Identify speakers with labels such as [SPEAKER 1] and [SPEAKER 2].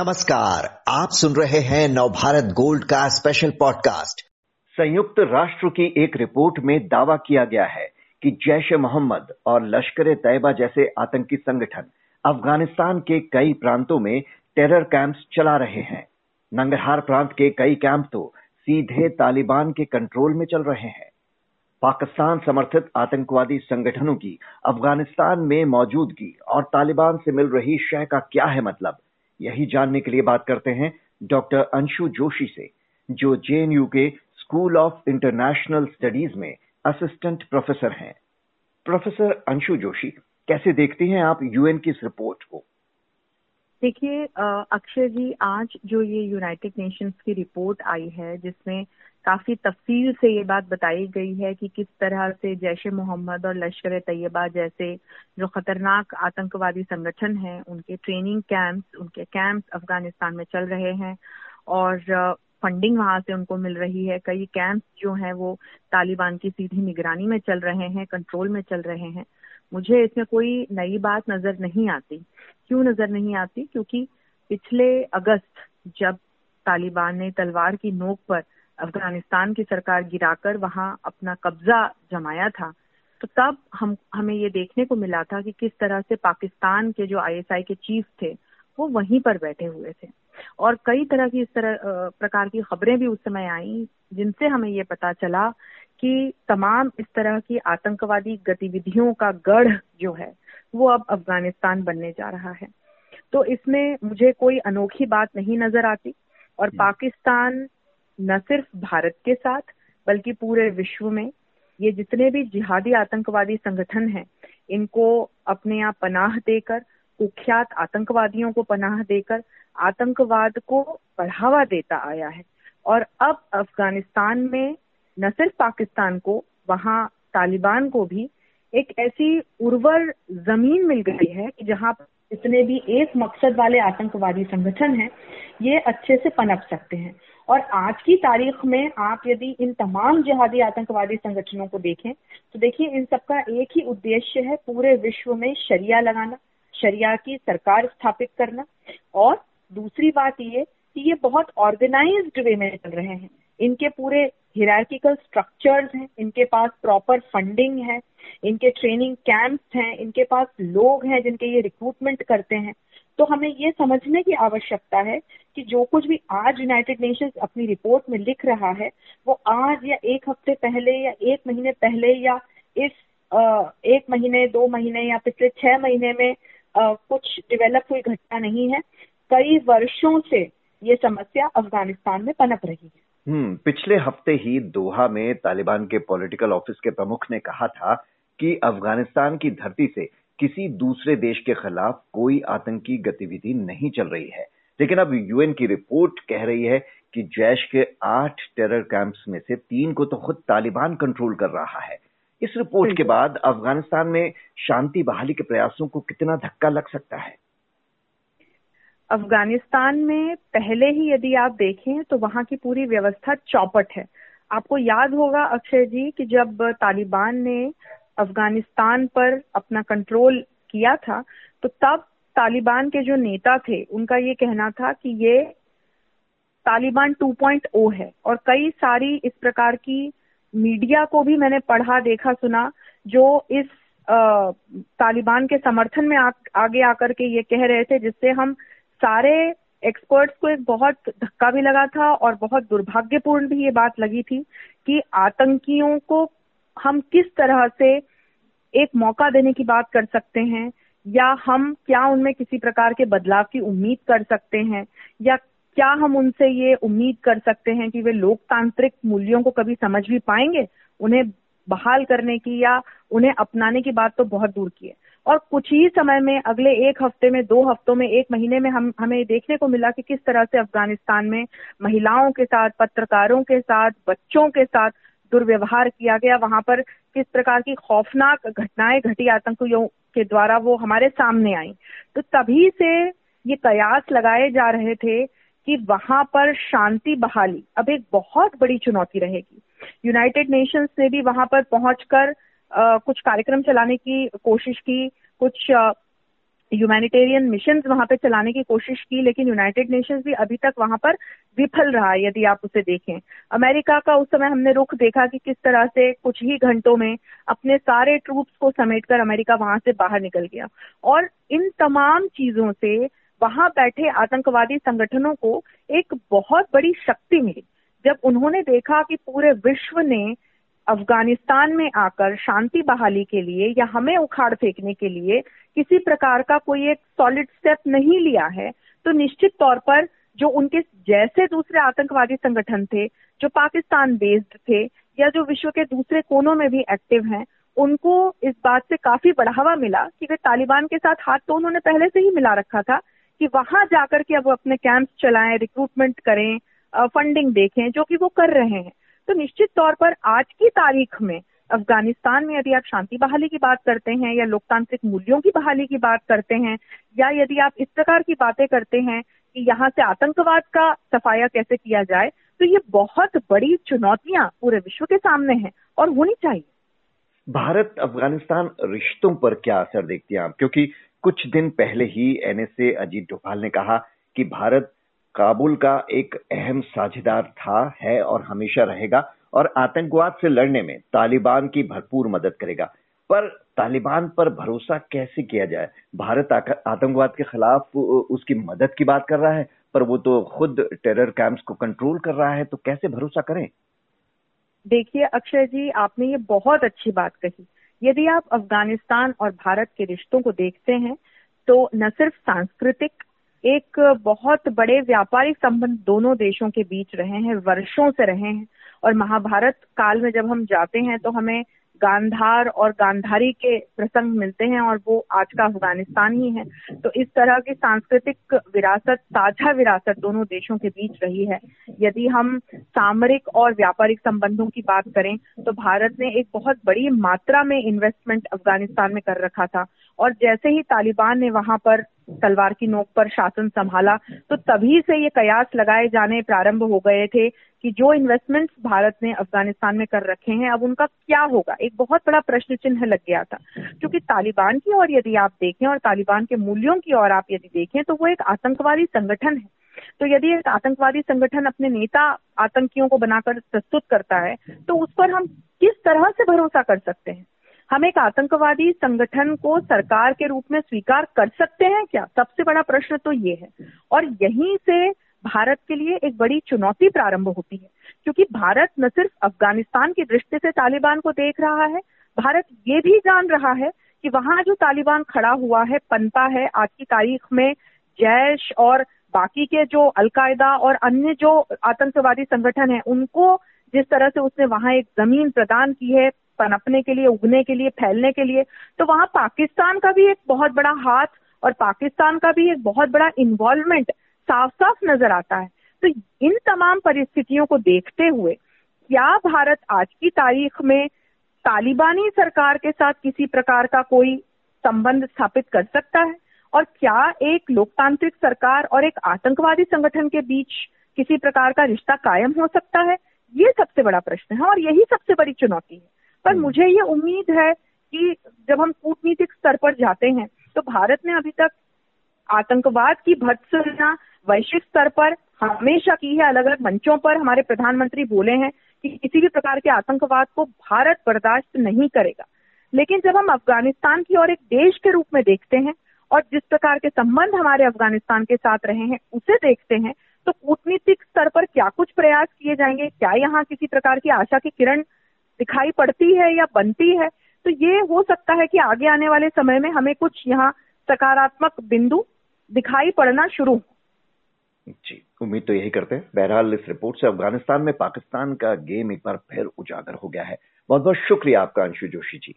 [SPEAKER 1] नमस्कार, आप सुन रहे हैं नवभारत गोल्ड का स्पेशल पॉडकास्ट संयुक्त राष्ट्र की एक रिपोर्ट में दावा किया गया है कि जैश ए मोहम्मद और लश्कर ए तैयबा जैसे आतंकी संगठन अफ़गानिस्तान के कई प्रांतों में टेरर कैंप्स चला रहे हैं। नंगरहार प्रांत के कई कैंप तो सीधे तालिबान के कंट्रोल में चल रहे हैं। पाकिस्तान समर्थित आतंकवादी संगठनों की अफ़गानिस्तान में मौजूदगी और तालिबान से मिल रही शय का क्या है मतलब? यही जानने के लिए बात करते हैं डॉक्टर अंशु जोशी से, जो जेएनयू के स्कूल ऑफ़ इंटरनेशनल स्टडीज़ में असिस्टेंट प्रोफेसर हैं। प्रोफेसर अंशु जोशी, कैसे देखते हैं आप यूएन की इस रिपोर्ट को?
[SPEAKER 2] देखिए अक्षय जी, आज जो ये यूनाइटेड नेशंस की रिपोर्ट आई है, जिसमें काफ़ी तफसील से ये बात बताई गई है कि किस तरह से जैश ए मोहम्मद और लश्कर तैयबा जैसे जो खतरनाक आतंकवादी संगठन हैं, उनके ट्रेनिंग कैंप्स उनके कैंप्स अफ़गानिस्तान में चल रहे हैं और फंडिंग वहाँ से उनको मिल रही है। कई कैंप्स जो हैं, वो तालिबान की सीधी निगरानी में चल रहे हैं कंट्रोल में चल रहे हैं। मुझे इसमें कोई नई बात नज़र नहीं आती। क्यों नज़र नहीं आती? क्योंकि पिछले अगस्त, जब तालिबान ने तलवार की नोक पर अफ़गानिस्तान की सरकार गिराकर वहाँ अपना कब्जा जमाया था तो तब हम, हमें ये देखने को मिला था कि किस तरह से पाकिस्तान के जो आईएसआई के चीफ थे, वो वहीं पर बैठे हुए थे। और कई तरह की इस तरह प्रकार की खबरें भी उस समय आई, जिनसे हमें ये पता चला कि तमाम इस तरह की आतंकवादी गतिविधियों का गढ़ जो है वो अब अफ़गानिस्तान बनने जा रहा है तो इसमें मुझे कोई अनोखी बात नहीं नज़र आती और हम्म। पाकिस्तान न सिर्फ़ भारत के साथ बल्कि पूरे विश्व में ये जितने भी जिहादी आतंकवादी संगठन हैं इनको अपने यहाँ पनाह देकर कुख्यात आतंकवादियों को पनाह देकर आतंकवाद को बढ़ावा देता आया है और अब अफ़गानिस्तान में न सिर्फ़ पाकिस्तान को, वहाँ तालिबान को भी एक ऐसी उर्वर ज़मीन मिल गई है कि जहाँ जितने भी एक मकसद वाले आतंकवादी संगठन हैं, ये अच्छे से पनप सकते हैं। और आज की तारीख में आप यदि इन तमाम जिहादी आतंकवादी संगठनों को देखें तो देखिए इन सबका एक ही उद्देश्य है पूरे विश्व में शरिया लगाना, शरिया की सरकार स्थापित करना। और दूसरी बात ये कि ये बहुत ऑर्गेनाइज्ड वे में चल रहे हैं। इनके पूरे हिरार्किकल स्ट्रक्चर्स हैं, इनके पास प्रॉपर फंडिंग है, इनके ट्रेनिंग कैंप्स हैं, इनके पास लोग हैं जिनके ये रिक्रूटमेंट करते हैं। तो हमें ये समझने की आवश्यकता है कि जो कुछ भी आज यूनाइटेड नेशंस अपनी रिपोर्ट में लिख रहा है, वो आज या एक हफ़्ते पहले या एक महीने पहले या इस एक महीने, दो महीने या पिछले छह महीने में कुछ डेवलप हुई घटना नहीं है। कई वर्षों से ये समस्या अफ़गानिस्तान में पनप रही है।
[SPEAKER 1] हम्म पिछले हफ़्ते ही दोहा में तालिबान के पॉलिटिकल ऑफ़िस के प्रमुख ने कहा था कि अफ़गानिस्तान की धरती से किसी दूसरे देश के खिलाफ कोई आतंकी गतिविधि नहीं चल रही है। लेकिन अब यूएन की रिपोर्ट कह रही है कि जैश के आठ टेरर कैंप्स में से तीन को तो खुद तालिबान कंट्रोल कर रहा है। इस रिपोर्ट के बाद अफ़गानिस्तान में शांति बहाली के प्रयासों को कितना धक्का लग सकता है?
[SPEAKER 2] अफ़गानिस्तान में पहले ही यदि आप देखें तो वहाँ की पूरी व्यवस्था चौपट है। आपको याद होगा अक्षय जी कि जब तालिबान ने अफ़गानिस्तान पर अपना कंट्रोल किया था तो तब तालिबान के जो नेता थे उनका ये कहना था कि ये तालिबान 2.0 है। और कई सारी इस प्रकार की मीडिया को भी मैंने पढ़ा देखा सुना जो इस आ, तालिबान के समर्थन में आ, आगे आकर के ये कह रहे थे जिससे हम सारे एक्सपर्ट्स को एक बहुत धक्का भी लगा था और बहुत दुर्भाग्यपूर्ण भी ये बात लगी थी कि आतंकियों को हम किस तरह से एक मौका देने की बात कर सकते हैं, या हम क्या उनमें किसी प्रकार के बदलाव की उम्मीद कर सकते हैं, या क्या हम उनसे ये उम्मीद कर सकते हैं कि वे लोकतांत्रिक मूल्यों को कभी समझ भी पाएँगे, उन्हें बहाल करने की या उन्हें अपनाने की बात तो बहुत दूर की है। और कुछ ही समय में, अगले एक हफ़्ते में, दो हफ्तों में, एक महीने में हम, हमें देखने को मिला कि किस तरह से अफ़गानिस्तान में महिलाओं के साथ, पत्रकारों के साथ, बच्चों के साथ दुर्व्यवहार किया गया। वहाँ पर किस प्रकार की खौफनाक घटनाएँ, घटी आतंकियों के द्वारा वो हमारे सामने आई। तो तभी से ये कयास लगाए जा रहे थे कि वहाँ पर शांति बहाली अब एक बहुत बड़ी चुनौती रहेगी। यूनाइटेड नेशंस ने भी वहाँ पर पहुंचकर कुछ कार्यक्रम चलाने की कोशिश की, कुछ ह्यूमैनिटेरियन मिशन वहाँ पे चलाने की कोशिश की, लेकिन यूनाइटेड नेशंस भी अभी तक वहाँ पर विफल रहा यदि आप उसे देखें। अमेरिका का उस समय हमने रुख देखा कि किस तरह से कुछ ही घंटों में अपने सारे ट्रूप्स को समेटकर अमेरिका वहाँ से बाहर निकल गया। और इन तमाम चीज़ों से वहाँ बैठे आतंकवादी संगठनों को एक बहुत बड़ी शक्ति मिली। जब उन्होंने देखा कि पूरे विश्व ने अफ़गानिस्तान में आकर शांति बहाली के लिए या हमें उखाड़ फेंकने के लिए किसी प्रकार का कोई एक सॉलिड स्टेप नहीं लिया है तो निश्चित तौर पर जो उनके जैसे दूसरे आतंकवादी संगठन थे, जो पाकिस्तान बेस्ड थे, या जो विश्व के दूसरे कोनों में भी एक्टिव हैं, उनको इस बात से काफ़ी बढ़ावा मिला कि वे तालिबान के साथ हाथ तो उन्होंने पहले से ही मिला रखा था कि वहाँ जाकर के अब अपने कैंप्स चलाएँ रिक्रूटमेंट करें फंडिंग देखें, जो कि वो कर रहे हैं। तो निश्चित तौर पर आज की तारीख में अफ़गानिस्तान में यदि आप शांति बहाली की बात करते हैं या लोकतांत्रिक मूल्यों की बहाली की बात करते हैं या यदि आप इस प्रकार की बातें करते हैं कि यहाँ से आतंकवाद का सफाया कैसे किया जाए तो ये बहुत बड़ी चुनौतियाँ पूरे विश्व के सामने हैं और होनी चाहिए।
[SPEAKER 1] भारत अफ़गानिस्तान रिश्तों पर क्या असर देखती हैं आप? क्योंकि कुछ दिन पहले ही एनएसए अजीत डोभाल ने कहा कि भारत काबुल का एक अहम साझेदार था, है और हमेशा रहेगा और आतंकवाद से लड़ने में तालिबान की भरपूर मदद करेगा। पर तालिबान पर भरोसा कैसे किया जाए? भारत आतंकवाद के खिलाफ उसकी मदद की बात कर रहा है, पर वो तो खुद टेरर कैंप्स को कंट्रोल कर रहा है तो कैसे भरोसा करें?
[SPEAKER 2] देखिए, अक्षय जी, आपने ये बहुत अच्छी बात कही। यदि आप अफ़गानिस्तान और भारत के रिश्तों को देखते हैं तो न सिर्फ़ सांस्कृतिक एक बहुत बड़े व्यापारिक संबंध दोनों देशों के बीच रहे हैं, वर्षों से रहे हैं। और महाभारत काल में जब हम जाते हैं तो हमें गांधार और गांधारी के प्रसंग मिलते हैं और वो आज का अफ़गानिस्तान ही है। तो इस तरह की सांस्कृतिक विरासत साझा विरासत दोनों देशों के बीच रही है। यदि हम सामरिक और व्यापारिक संबंधों की बात करें तो भारत ने एक बहुत बड़ी मात्रा में इन्वेस्टमेंट अफ़गानिस्तान में कर रखा था। और जैसे ही तालिबान ने वहाँ पर तलवार की नोक पर शासन संभाला तो तभी से ये कयास लगाए जाने प्रारंभ हो गए थे कि जो इन्वेस्टमेंट्स भारत ने अफ़गानिस्तान में कर रखे हैं, अब उनका क्या होगा? एक बहुत बड़ा प्रश्न चिन्ह लग गया था। क्योंकि तालिबान की ओर यदि आप देखें और तालिबान के मूल्यों की ओर आप यदि देखें तो वो एक आतंकवादी संगठन है। तो यदि एक आतंकवादी संगठन अपने नेता आतंकियों को बनाकर प्रस्तुत करता है तो उस पर हम किस तरह से भरोसा कर सकते हैं? हम एक आतंकवादी संगठन को सरकार के रूप में स्वीकार कर सकते हैं क्या? सबसे बड़ा प्रश्न तो ये है। और यहीं से भारत के लिए एक बड़ी चुनौती प्रारंभ होती है, क्योंकि भारत न सिर्फ़ अफ़गानिस्तान की दृष्टि से तालिबान को देख रहा है, भारत ये भी जान रहा है कि वहाँ जो तालिबान खड़ा हुआ है, पनपा है, आज की तारीख में जैश और बाकी के जो अलकायदा और अन्य जो आतंकवादी संगठन है, उनको जिस तरह से उसने वहाँ एक ज़मीन प्रदान की है पनपने के लिए, उगने के लिए, फैलने के लिए। तो वहाँ पाकिस्तान का भी एक बहुत बड़ा हाथ और पाकिस्तान का भी एक बहुत बड़ा इन्वॉल्वमेंट साफ़ साफ़ नज़र आता है। तो इन तमाम परिस्थितियों को देखते हुए, क्या भारत आज की तारीख में तालिबानी सरकार के साथ किसी प्रकार का कोई संबंध स्थापित कर सकता है? और क्या एक लोकतांत्रिक सरकार और एक आतंकवादी संगठन के बीच किसी प्रकार का रिश्ता कायम हो सकता है? ये सबसे बड़ा प्रश्न है और यही सबसे बड़ी चुनौती है। पर हम्म। मुझे ये उम्मीद है कि जब हम कूटनीतिक स्तर पर जाते हैं तो भारत ने अभी तक आतंकवाद की भत्सना वैश्विक स्तर पर हमेशा की है। अलग अलग मंचों पर हमारे प्रधानमंत्री बोले हैं कि किसी भी प्रकार के आतंकवाद को भारत बर्दाश्त नहीं करेगा। लेकिन जब हम अफ़गानिस्तान की और एक देश के रूप में देखते हैं और जिस प्रकार के संबंध हमारे अफ़गानिस्तान के साथ रहे हैं उसे देखते हैं तो कूटनीतिक स्तर पर क्या कुछ प्रयास किए जाएँगे? क्या यहाँ किसी प्रकार की आशा की किरण दिखाई पड़ती है या बनती है तो ये हो सकता है कि आगे आने वाले समय में हमें कुछ यहाँ सकारात्मक बिंदु दिखाई पड़ना शुरू
[SPEAKER 1] जी, उम्मीद तो यही करते हैं। बहरहाल, इस रिपोर्ट से अफ़गानिस्तान में पाकिस्तान का गेम एक बार फिर उजागर हो गया है। बहुत बहुत शुक्रिया आपका अंशु जोशी जी।